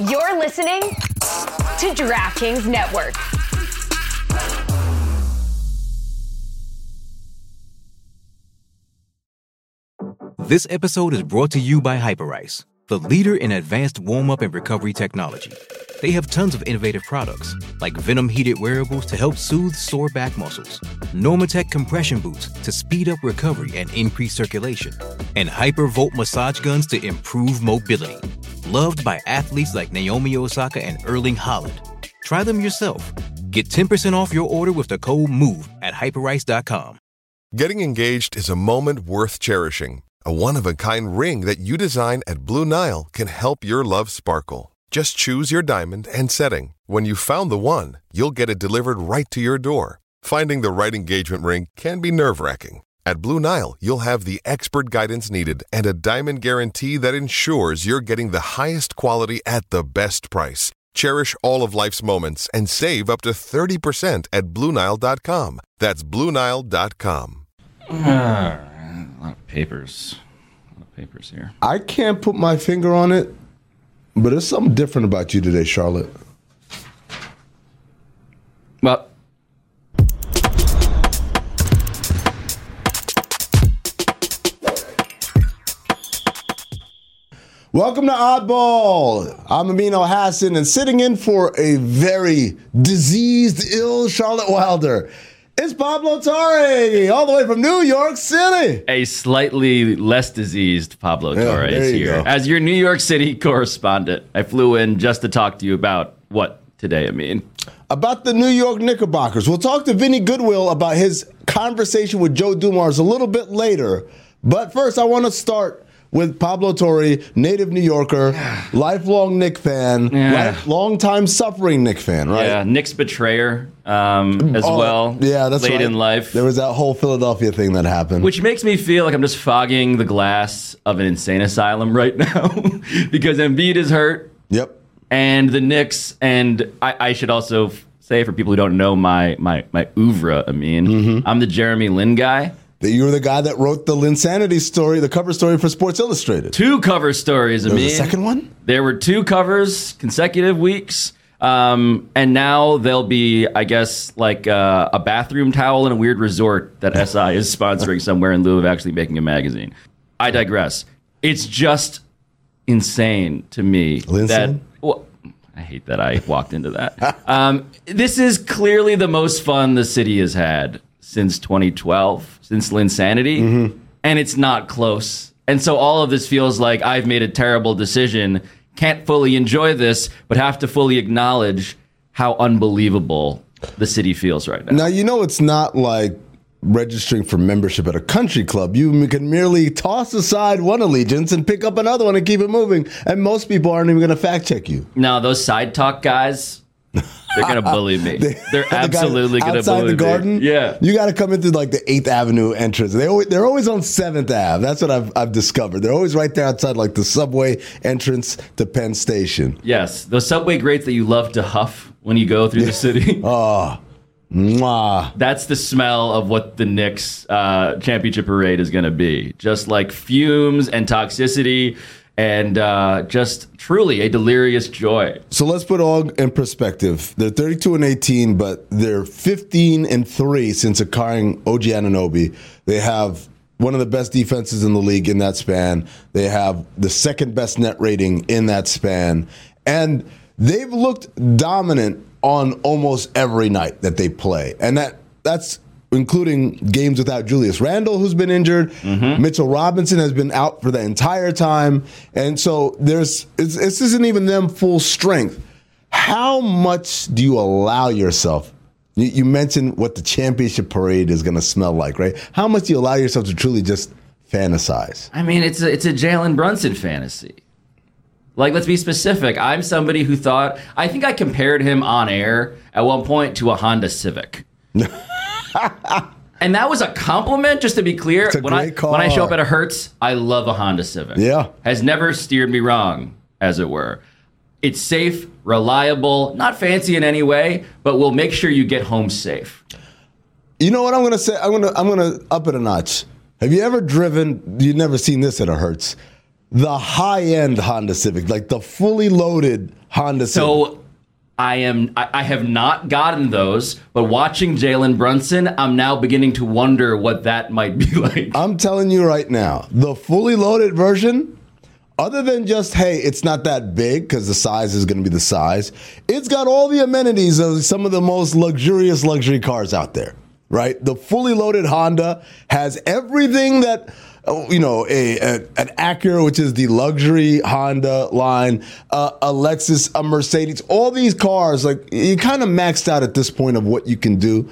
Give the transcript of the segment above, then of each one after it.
You're listening to DraftKings Network. This episode is brought to you by Hyperice, the leader in advanced warm up and recovery technology. They have tons of innovative products, like Venom heated wearables to help soothe sore back muscles, Normatec compression boots to speed up recovery and increase circulation, and Hypervolt massage guns to improve mobility. Loved by athletes like Naomi Osaka and Erling Haaland. Try them yourself. Get 10% off your order with the code MOVE at hyperice.com. Getting engaged is a moment worth cherishing. A one of a kind ring that you design at Blue Nile can help your love sparkle. Just choose your diamond and setting. When you've found the one, you'll get it delivered right to your door. Finding the right engagement ring can be nerve wracking. At Blue Nile, you'll have the expert guidance needed and a diamond guarantee that ensures you're getting the highest quality at the best price. Cherish all of life's moments and save up to 30% at BlueNile.com. That's BlueNile.com. Ah, a lot of papers. A lot of papers here. I can't put my finger on it, but there's something different about you today, Charlotte. Well, Welcome to Oddball. I'm Amin Elhassan, and sitting in for a very diseased, ill Charlotte Wilder. It's Pablo Torre, all the way from New York City. a slightly less diseased Pablo Yeah, there you here. As your New York City correspondent, I flew in just to talk to you about what today, I mean. About the New York Knickerbockers. We'll talk to Vinny Goodwill about his conversation with Joe Dumars a little bit later. But first, I want to start with Pablo Torre, native New Yorker, lifelong Knick fan, Yeah. life, long-time suffering Knick fan, right? Yeah, Nick's betrayer um, as Oh, well. Yeah, that's late right. in life. There was that whole Philadelphia thing that happened. Which makes me feel like I'm just fogging the glass of an insane asylum right now because Embiid is hurt yep. and the Knicks, and I, I should also say for people who don't know my my my oeuvre, I mean, Mm-hmm. I'm the Jeremy Lin guy. That you were the guy that wrote the Linsanity story, the cover story for Sports Illustrated. Two cover stories, I mean. a second one? There were two covers consecutive weeks. Um, and now there'll be, I guess, like uh, a bathroom towel in a weird resort that SI is sponsoring somewhere in lieu of actually making a magazine. I digress. It's just insane to me Linsan? that. Well, I hate that I walked into that. um, this is clearly the most fun the city has had since 2012, since Linsanity, mm-hmm. and it's not close. And so all of this feels like I've made a terrible decision, can't fully enjoy this, but have to fully acknowledge how unbelievable the city feels right now. Now, you know it's not like registering for membership at a country club. You can merely toss aside one allegiance and pick up another one and keep it moving. And most people aren't even going to fact check you. Now, those side talk guys, they're to bully me. They're The guy absolutely going to outside bully the garden. me. Yeah. you got to come in through like the Eighth Avenue entrance. They always, they're always on Seventh Ave. That's what I've I've discovered. They're always right there outside like the subway entrance to Penn Station. Yes, those subway grates that you love to huff when you go through the city. Mwah. That's the smell of what the Knicks uh, championship parade is going to be. Just like fumes and toxicity and uh, just truly a delirious joy. So let's put all in perspective. They're 32 and 18, but they're 15 and 3 since acquiring OG Anunoby. They have one of the best defenses in the league in that span. They have the second best net rating in that span. And they've looked dominant on almost every night that they play. And that that's including games without Julius Randle, who's been injured. Mm-hmm. Mitchell Robinson has been out for the entire time, and so there's this isn't even them full strength. How much do you allow yourself? You, you mentioned what the championship parade is going to smell like, right? How much do you allow yourself to truly just fantasize? I mean, it's a, it's a Jalen Brunson fantasy. Like, let's be specific. I'm somebody who thought, I think I compared him on air at one point to a Honda Civic. and that was a compliment, just to be clear. When I when I show up at a Hertz, I love a Honda Civic. Yeah. Has never steered me wrong, as it were. It's safe, reliable, not fancy in any way, but will make sure you get home safe. You know what I'm gonna say? I'm gonna I'm gonna up it a notch. Have you ever driven? You've never seen this at a Hertz. the high end Honda Civic, like the fully loaded Honda Civic. So I am I, I have not gotten those, but watching Jalen Brunson, I'm now beginning to wonder what that might be like. I'm telling you right now, the fully loaded version, other than just, hey, it's not that big because the size is going to be the size, it's got all the amenities of some of the most luxurious luxury cars out there, right? The fully loaded Honda has everything that. Uh, You know, a, a an Acura, which is the luxury Honda line, uh, a Lexus, a Mercedes, all these cars, like you kind of maxed out at this point of what you can do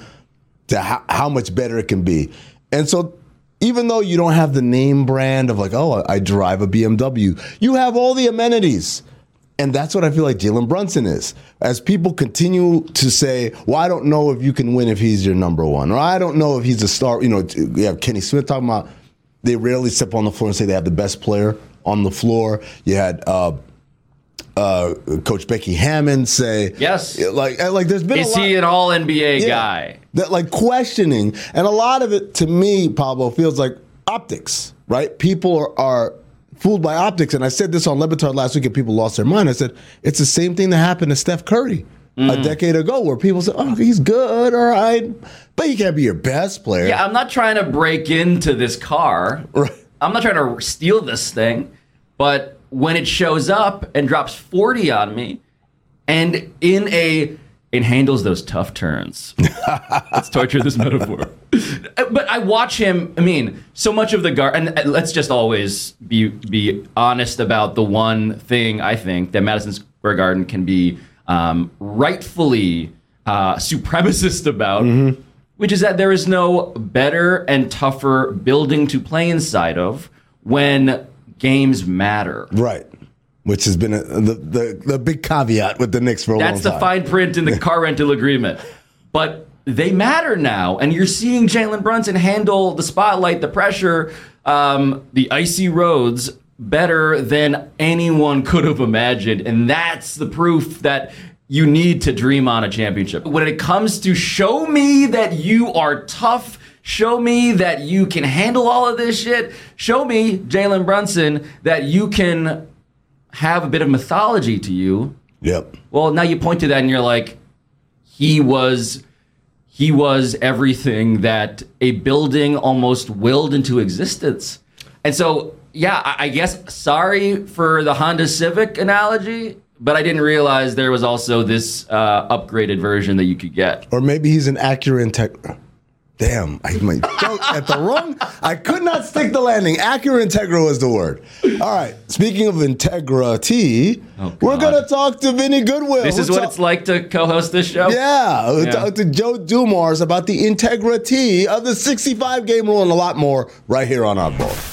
to how, how much better it can be. And so even though you don't have the name brand of like, oh, I drive a BMW, you have all the amenities. And that's what I feel like Jalen Brunson is. As people continue to say, well, I don't know if you can win if he's your number one, or I don't know if he's a star. You know, you have Kenny Smith talking about they rarely step on the floor and say they have the best player on the floor. You had uh, uh, Coach Becky Hammon say, Yes. like, like there's been Is a lot, he an all NBA yeah. guy? That like questioning, and a lot of it to me, Pablo, feels like optics, right? People are, are fooled by optics, and I said this on Le Batard last week, and people lost their mind. I said it's the same thing that happened to Steph Curry a mm-hmm. decade ago, where people said, "Oh, he's good, all right, but he can't be your best player." Yeah, I'm not trying to break into this car. Right. I'm not trying to steal this thing, but when it shows up and drops 40 on me, and in a it handles those tough turns. Let's torture this metaphor. But I watch him. I mean, so much of the guard, and let's just always be be honest about the one thing I think that Madison Square Garden can be um, rightfully uh, supremacist about, which is that there is no better and tougher building to play inside of when games matter. right. Which has been a, the, the the big caveat with the Knicks for a That's the long time. fine print in the car rental agreement. But they matter now, and you're seeing Jalen Brunson handle the spotlight, the pressure, um, the icy roads better than anyone could have imagined, and that's the proof that you need to dream on a championship. When it comes to show me that you are tough. Show me that you can handle all of this shit. Show me, Jalen Brunson, that you can have a bit of mythology to you. Yep. Well, now you point to that and you're like, he was he was everything that a building almost willed into existence. And so, yeah, I, I guess sorry for the Honda Civic analogy, but I didn't realize there was also this uh, upgraded version that you could get. Or maybe he's an Acura Integra. Damn, I go at the wrong. I could not stick the landing. Acura Integra was the word. All right. Speaking of integrity, we're gonna talk to Vinny Goodwill. This is We'll what talk- it's like to co-host this show. Yeah, we'll Yeah. talk to Joe Dumars about the integrity of the 65 game rule and a lot more right here on Oddball.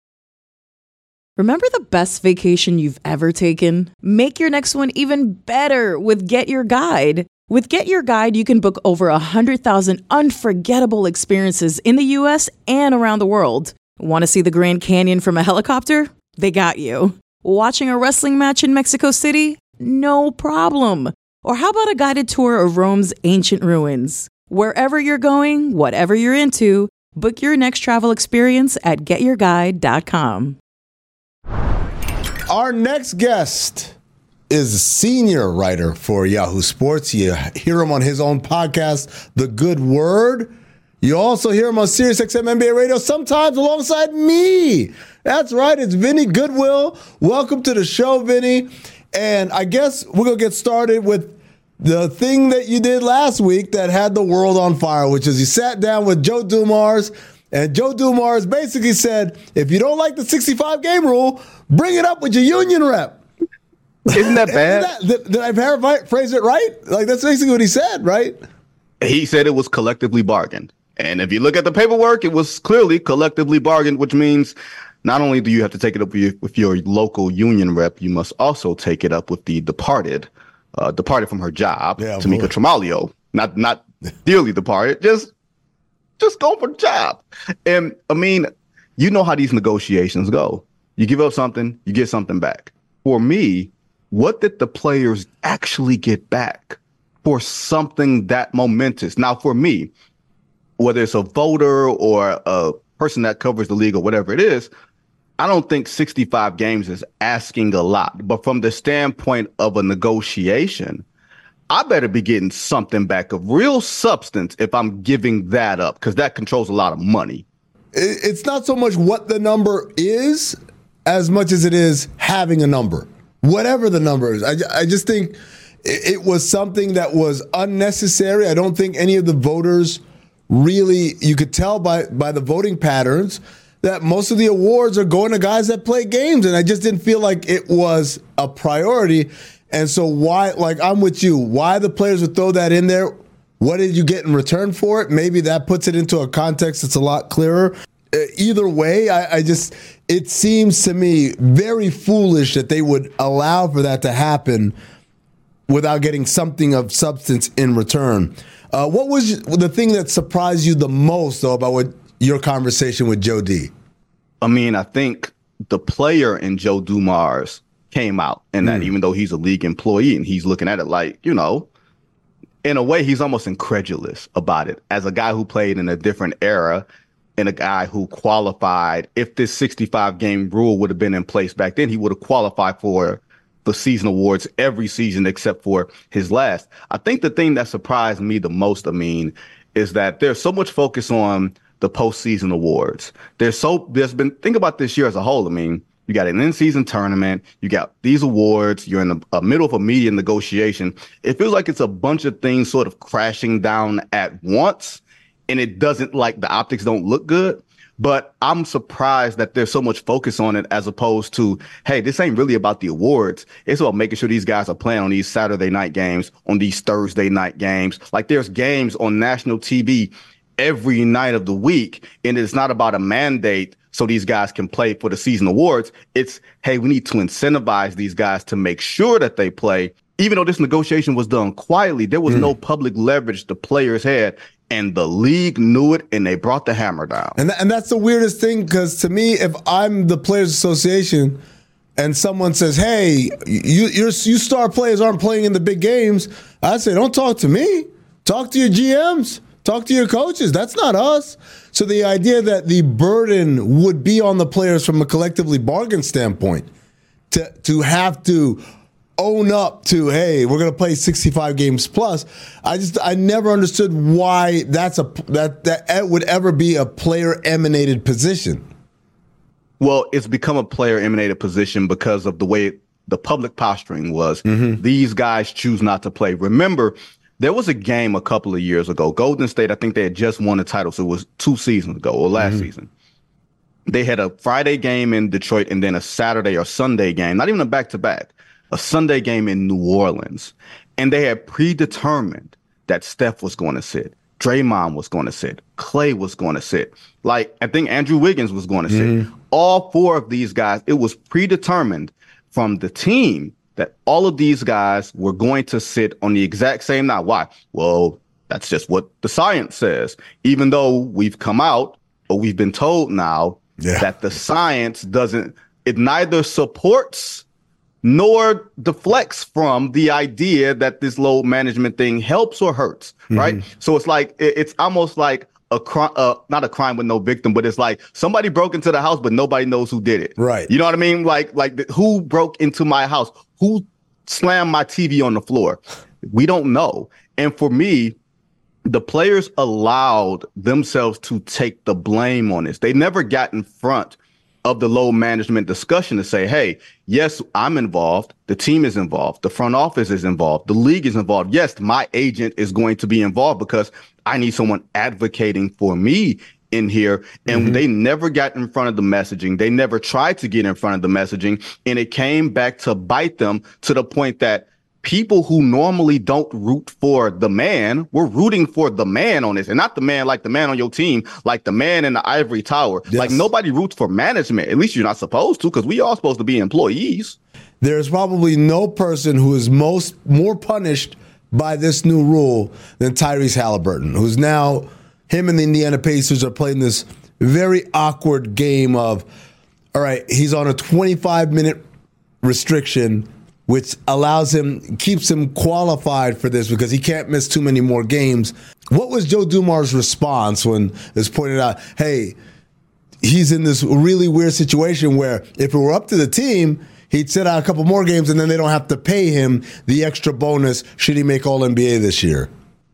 Remember the best vacation you've ever taken? Make your next one even better with Get Your Guide. With Get Your Guide, you can book over 100,000 unforgettable experiences in the US and around the world. Want to see the Grand Canyon from a helicopter? They got you. Watching a wrestling match in Mexico City? No problem. Or how about a guided tour of Rome's ancient ruins? Wherever you're going, whatever you're into, book your next travel experience at getyourguide.com. Our next guest is a senior writer for Yahoo Sports. You hear him on his own podcast, The Good Word. You also hear him on SiriusXM NBA Radio, sometimes alongside me. That's right, it's Vinny Goodwill. Welcome to the show, Vinny. And I guess we're going to get started with the thing that you did last week that had the world on fire, which is you sat down with Joe Dumars, and Joe Dumars basically said, if you don't like the 65 game rule, bring it up with your union rep. Isn't that bad? Isn't that- did, did I paraphrase it right? Like, that's basically what he said, right? he said it was collectively bargained. And if you look at the paperwork, it was clearly collectively bargained, which means not only do you have to take it up with your, with your local union rep, you must also take it up with the departed, uh, departed from her job, Yeah, Tamika boy. Tremaglio. Not not dearly departed, just just go for the job. And I mean, you know how these negotiations go. You give up something, you get something back. For me, what did the players actually get back for something that momentous? Now, for me, whether it's a voter or a person that covers the league or whatever it is, I don't think 65 games is asking a lot. But from the standpoint of a negotiation, I better be getting something back of real substance if I'm giving that up because that controls a lot of money. It's not so much what the number is as much as it is having a number, whatever the number is. I, I just think it, was something that was unnecessary. I don't think any of the voters really, you could tell by, by the voting patterns that most of the awards are going to guys that play games. And I just didn't feel like it was a priority. And so, why, like, I'm with you. Why the players would throw that in there? What did you get in return for it? Maybe that puts it into a context that's a lot clearer. Uh, either way, I, I just, it seems to me very foolish that they would allow for that to happen without getting something of substance in return. Uh, what was the thing that surprised you the most, though, about what your conversation with Joe D? I mean, I think the player in Joe Dumars came out and that hmm. even though he's a league employee and he's looking at it like, you know, in a way, he's almost incredulous about it as a guy who played in a different era and a guy who qualified. If this 65 game rule would have been in place back then, he would have qualified for the season awards every season except for his last. I think the thing that surprised me the most, I mean, is that there's so much focus on the postseason awards. There's so there's been think about this year as a whole. I mean, you got an in-season tournament, you got these awards, you're in the uh, middle of a media negotiation. It feels like it's a bunch of things sort of crashing down at once, and it doesn't like the optics don't look good. But I'm surprised that there's so much focus on it as opposed to, hey, this ain't really about the awards. It's about making sure these guys are playing on these Saturday night games, on these Thursday night games. Like there's games on national TV every night of the week. And it's not about a mandate so these guys can play for the season awards. It's, hey, we need to incentivize these guys to make sure that they play. Even though this negotiation was done quietly, there was hmm. no public leverage the players had, and the league knew it, and they brought the hammer down. And, th- and that's the weirdest thing because to me, if I'm the Players Association and someone says, "Hey, you your, you star players aren't playing in the big games," I say, "Don't talk to me. Talk to your GMs. Talk to your coaches. That's not us." So the idea that the burden would be on the players from a collectively bargain standpoint to to have to own up to hey we're going to play 65 games plus i just i never understood why that's a that that would ever be a player emanated position Well, it's become a player emanated position because of the way the public posturing was. Mm-hmm. These guys choose not to play. Remember, there was a game a couple of years ago. Golden State, I think they had just won the title, so it was two seasons ago or last mm-hmm. season. They had a Friday game in Detroit and then a Saturday or Sunday game, not even a back to back, a Sunday game in New Orleans. And they had predetermined that Steph was going to sit. Draymond was going to sit. Clay was going to sit. Like, I think Andrew Wiggins was going to sit. Mm-hmm. All four of these guys, it was predetermined from the team that all of these guys were going to sit on the exact same night. Why? Well, that's just what the science says. Even though we've come out or we've been told now Yeah. that the science doesn't, it neither supports nor deflects from the idea that this load management thing helps or hurts, right? So it's like it- it's almost like a crime, uh, not a crime with no victim, but it's like somebody broke into the house, but nobody knows who did it. Right. You know what I mean? Like like the, who broke into my house? Who slammed my TV on the floor? We don't know. And for me, the players allowed themselves to take the blame on this. They never got in front of the load management discussion to say, hey, yes, I'm involved. The team is involved. The front office is involved. The league is involved. Yes, my agent is going to be involved because I need someone advocating for me in here. And mm-hmm. they never got in front of the messaging. They never tried to get in front of the messaging. And it came back to bite them to the point that people who normally don't root for the man were rooting for the man on this and not the man like the man on your team, like the man in the ivory tower. Yes. Like nobody roots for management. At least you're not supposed to, because we are supposed to be employees. There's probably no person who is most more punished by this new rule than Tyrese Haliburton, who's now him and the Indiana Pacers are playing this very awkward game of all right, he's on a 25 minute restriction which allows him keeps him qualified for this because he can't miss too many more games. What was Joe Dumars' response when it was pointed out, hey, he's in this really weird situation where if it were up to the team, he'd sit out a couple more games and then they don't have to pay him the extra bonus should he make all NBA this year.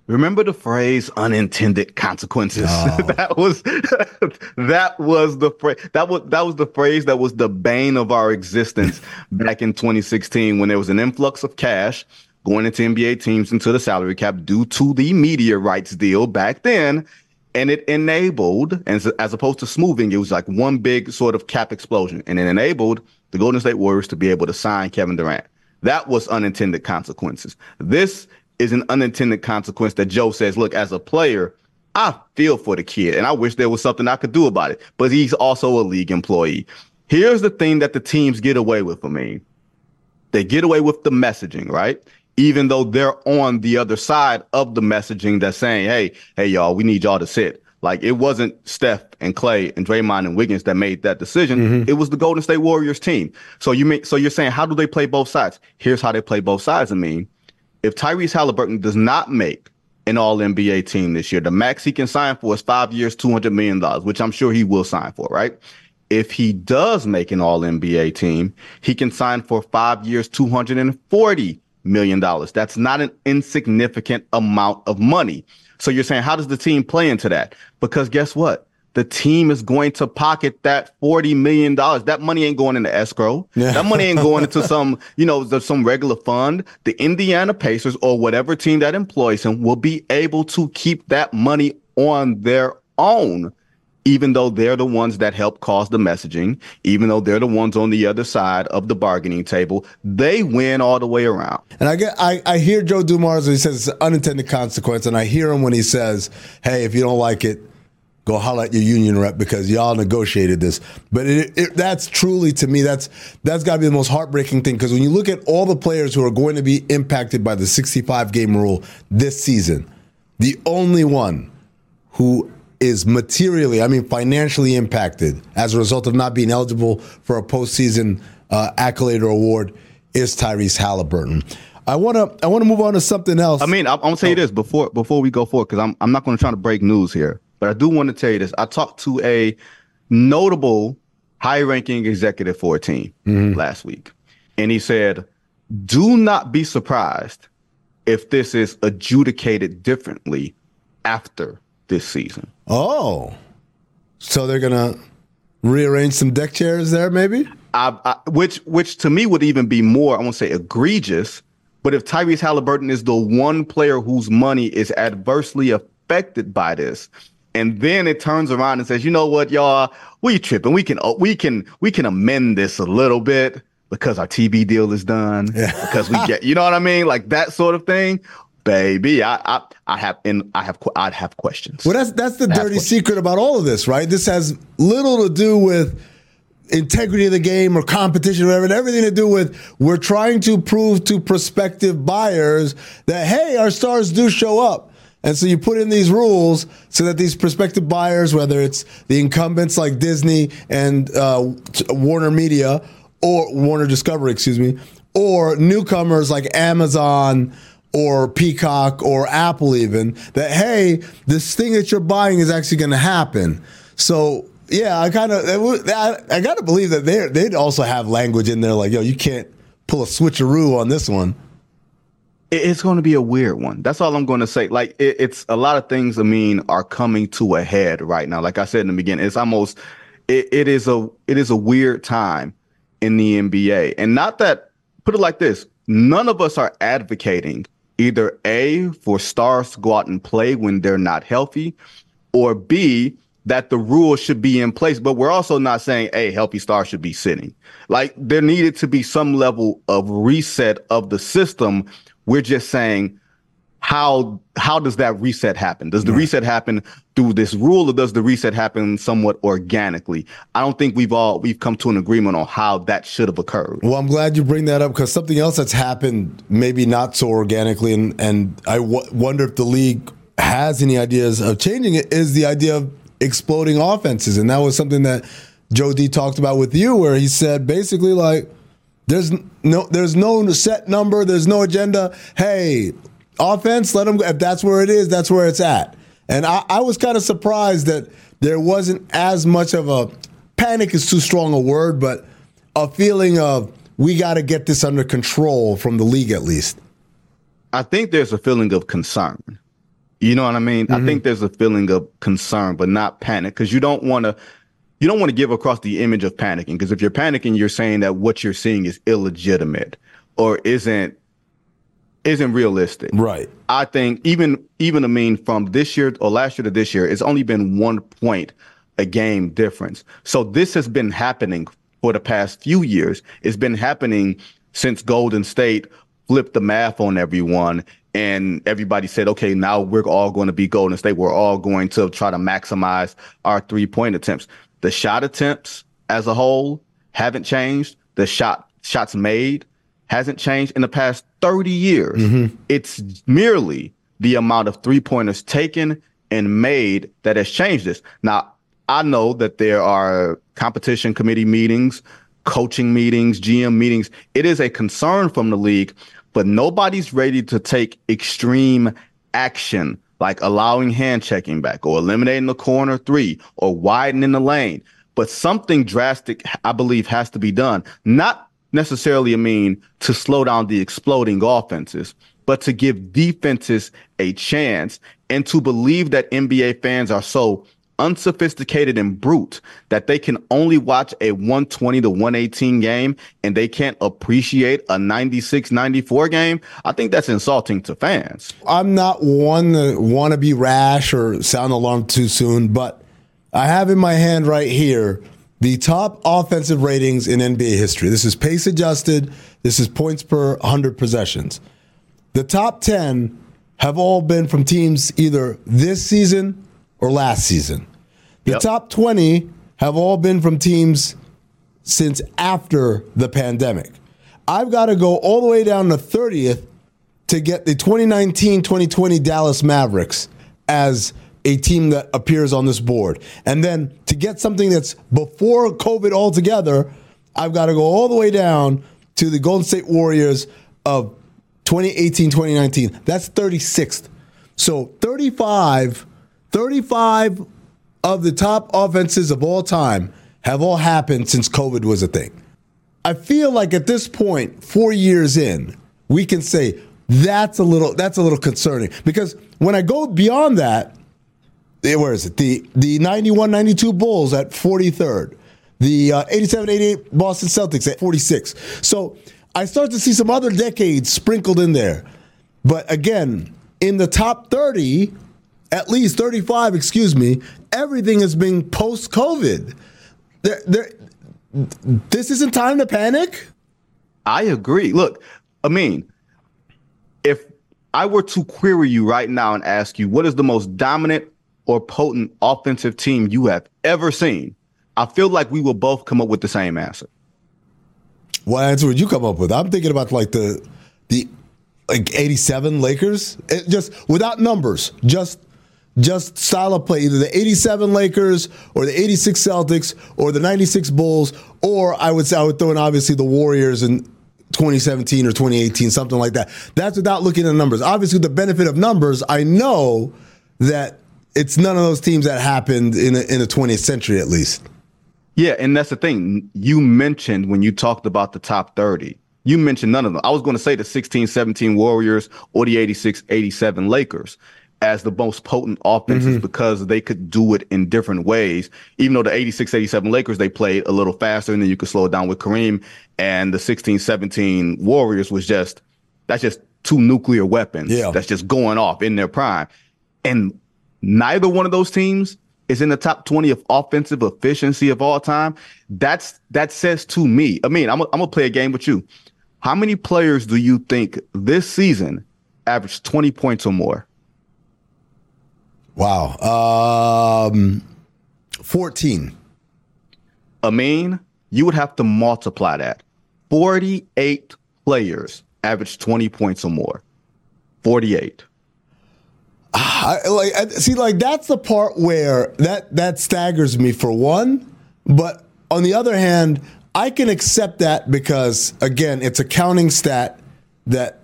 Remember the phrase unintended consequences? that was that was the phrase that was that was the phrase that was the bane of our existence back in 2016 when there was an influx of cash going into NBA teams into the salary cap due to the media rights deal back then. And it enabled, and so- as opposed to smoothing, it was like one big sort of cap explosion. And it enabled the Golden State Warriors to be able to sign Kevin Durant. That was unintended consequences. This is an unintended consequence that Joe says, look, as a player, I feel for the kid and I wish there was something I could do about it. But he's also a league employee. Here's the thing that the teams get away with for me. They get away with the messaging, right? Even though they're on the other side of the messaging that's saying, hey, hey, y'all, we need y'all to sit. Like it wasn't Steph and Clay and Draymond and Wiggins that made that decision. Mm-hmm. It was the Golden State Warriors team. So you make, so you're saying, how do they play both sides? Here's how they play both sides. I mean, if Tyrese Haliburton does not make an all NBA team this year, the max he can sign for is five years, $200 million, which I'm sure he will sign for, right? If he does make an all NBA team, he can sign for five years, $240 million. That's not an insignificant amount of money. So you're saying, how does the team play into that? Because guess what? The team is going to pocket that $40 million. That money ain't going into escrow. That money ain't going into some, you know, some regular fund. The Indiana Pacers or whatever team that employs him will be able to keep that money on their own even though they're the ones that help cause the messaging, even though they're the ones on the other side of the bargaining table, they win all the way around. And I get, I, I hear Joe Dumars when he says it's an unintended consequence, and I hear him when he says, "Hey, if you don't like it, go holler at your union rep because y'all negotiated this." But it, it, that's truly to me, that's that's got to be the most heartbreaking thing because when you look at all the players who are going to be impacted by the 65 game rule this season, the only one who is materially, I mean, financially impacted as a result of not being eligible for a postseason uh, accolade or award is Tyrese Haliburton. I want to I want to move on to something else. I mean, I, I'm gonna tell you this before before we go forward because I'm I'm not going to try to break news here, but I do want to tell you this. I talked to a notable high-ranking executive for a team mm-hmm. last week, and he said, "Do not be surprised if this is adjudicated differently after this season." oh, so they're gonna rearrange some deck chairs there, maybe. I, I, which which to me would even be more I won't say egregious, but if Tyrese Haliburton is the one player whose money is adversely affected by this, and then it turns around and says, you know what, y'all, we tripping, we can uh, we can we can amend this a little bit because our TV deal is done, because we get, you know what I mean, like that sort of thing. Baby, I, I, I have, and I have, I'd have questions. Well, that's that's the That's dirty secret about all of this, right? This has little to do with integrity of the game or competition or whatever, and everything to do with we're trying to prove to prospective buyers that hey, our stars do show up. And so you put in these rules so that these prospective buyers, whether it's the incumbents like Disney and uh, Warner Media or Warner Discovery, excuse me, or newcomers like Amazon or Peacock or Apple, even that hey, this thing that you're buying is actually going to happen. So yeah, I kind of I, got to believe that they they'd also have language in there like yo, you can't pull a switcheroo on this one. It- it's going to be a weird one. That's all I'm going to say. Like it, it's a lot of things. I mean, are coming to a head right now. Like I said in the beginning, it's almost it, it is a it is a weird time in the NBA, and not that put it like this. None of us are advocating either a for stars to go out and play when they're not healthy, or b that the rules should be in place, but we're also not saying, hey, healthy star should be sitting. Like there needed to be some level of reset of the system. We're just saying, how how does that reset happen? Does the right. reset happen through this rule, or does the reset happen somewhat organically? I don't think we've all we've come to an agreement on how that should have occurred. Well, I'm glad you bring that up because something else that's happened, maybe not so organically, and and I w- wonder if the league has any ideas of changing it. Is the idea of exploding offenses, and that was something that Joe D talked about with you, where he said basically like. There's no there's no set number, there's no agenda. Hey, offense, let them go. If that's where it is, that's where it's at. And I, I was kind of surprised that there wasn't as much of a panic is too strong a word, but a feeling of we got to get this under control from the league at least. I think there's a feeling of concern. You know what I mean? Mm-hmm. I think there's a feeling of concern, but not panic, because you don't want to. You don't want to give across the image of panicking, because if you're panicking, you're saying that what you're seeing is illegitimate or isn't isn't realistic. Right. I think even even I mean from this year or last year to this year, it's only been one point a game difference. So this has been happening for the past few years. It's been happening since Golden State flipped the math on everyone and everybody said, okay, now we're all going to be Golden State. We're all going to try to maximize our three point attempts. The shot attempts as a whole haven't changed. The shot shots made hasn't changed in the past 30 years. Mm-hmm. It's merely the amount of three pointers taken and made that has changed this. Now, I know that there are competition committee meetings, coaching meetings, GM meetings. It is a concern from the league, but nobody's ready to take extreme action like allowing hand checking back or eliminating the corner three or widening the lane. But something drastic, I believe, has to be done. Not necessarily a mean to slow down the exploding offenses, but to give defenses a chance and to believe that NBA fans are so unsophisticated and brute that they can only watch a 120 to 118 game and they can't appreciate a 96 94 game. I think that's insulting to fans. I'm not one to want to be rash or sound alarm too soon, but I have in my hand right here the top offensive ratings in NBA history. This is pace adjusted. This is points per 100 possessions. The top 10 have all been from teams either this season or last season. The yep. top 20 have all been from teams since after the pandemic. I've got to go all the way down to 30th to get the 2019 2020 Dallas Mavericks as a team that appears on this board. And then to get something that's before COVID altogether, I've got to go all the way down to the Golden State Warriors of 2018 2019. That's 36th. So 35, 35 of the top offenses of all time have all happened since COVID was a thing. I feel like at this point, four years in, we can say that's a little that's a little concerning because when I go beyond that, where is it? The the 91-92 Bulls at 43rd. The uh, 87-88 Boston Celtics at 46. So I start to see some other decades sprinkled in there. But again, in the top 30, at least 35, excuse me, everything is being post COVID. There, there, this isn't time to panic. I agree. Look, I mean, if I were to query you right now and ask you what is the most dominant or potent offensive team you have ever seen, I feel like we will both come up with the same answer. What answer would you come up with? I'm thinking about like the the like 87 Lakers, it just without numbers, just just style of play, either the 87 Lakers or the 86 Celtics or the 96 Bulls, or I would say I would throw in obviously the Warriors in 2017 or 2018, something like that. That's without looking at the numbers. Obviously, the benefit of numbers, I know that it's none of those teams that happened in a, in the 20th century, at least. Yeah, and that's the thing. You mentioned when you talked about the top 30, you mentioned none of them. I was going to say the 16 17 Warriors or the 86 87 Lakers as the most potent offenses mm-hmm. because they could do it in different ways. Even though the 86 87 Lakers, they played a little faster and then you could slow it down with Kareem. And the 16 17 Warriors was just, that's just two nuclear weapons yeah. that's just going off in their prime. And neither one of those teams is in the top 20 of offensive efficiency of all time, that's that says to me. I mean, I'm I'm gonna play a game with you. How many players do you think this season averaged 20 points or more? Wow. Um, 14. I mean, you would have to multiply that. 48 players average 20 points or more. 48. I, like I, see, like that's the part where that that staggers me for one. But on the other hand, I can accept that because again, it's a counting stat that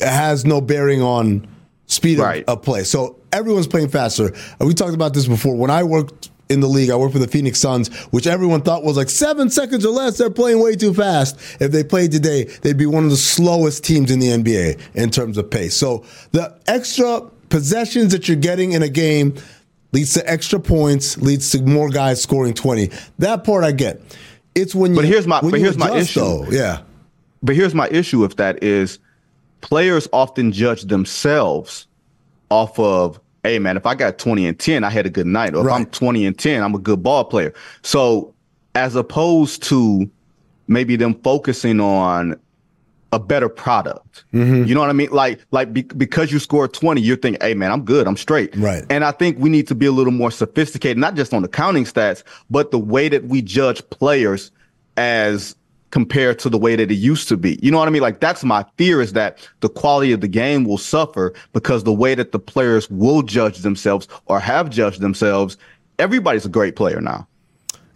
has no bearing on speed Right. of, of play. So everyone's playing faster. We talked about this before. When I worked in the league, I worked for the Phoenix Suns, which everyone thought was like seven seconds or less. They're playing way too fast. If they played today, they'd be one of the slowest teams in the NBA in terms of pace. So the extra possessions that you're getting in a game leads to extra points, leads to more guys scoring 20. That part I get. It's when you But here's my- but here's my issue. though. Yeah. But here's my issue with that is players often judge themselves off of, hey man, if I got 20 and 10, I had a good night. Or if I'm 20 and 10, I'm a good ball player. So as opposed to maybe them focusing on a better product. Mm-hmm. You know what I mean? Like, like be, because you scored 20, you're thinking, hey man, I'm good, I'm straight. Right. And I think we need to be a little more sophisticated, not just on the counting stats, but the way that we judge players as compared to the way that it used to be. You know what I mean? Like that's my fear is that the quality of the game will suffer because the way that the players will judge themselves or have judged themselves, everybody's a great player now.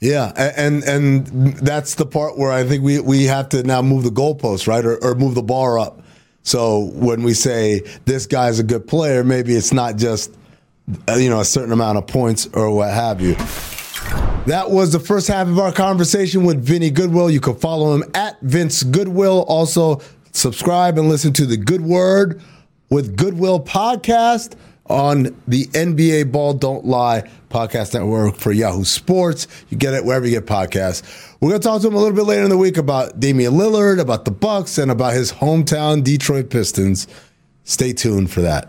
Yeah, and and that's the part where I think we we have to now move the goalpost, right, or, or move the bar up. So when we say this guy's a good player, maybe it's not just uh, you know a certain amount of points or what have you. That was the first half of our conversation with Vinny Goodwill. You can follow him at Vince Goodwill. Also, subscribe and listen to the Good Word with Goodwill podcast on the NBA Ball Don't Lie podcast network for Yahoo Sports. You get it wherever you get podcasts. We're going to talk to him a little bit later in the week about Damian Lillard, about the Bucks, and about his hometown Detroit Pistons. Stay tuned for that.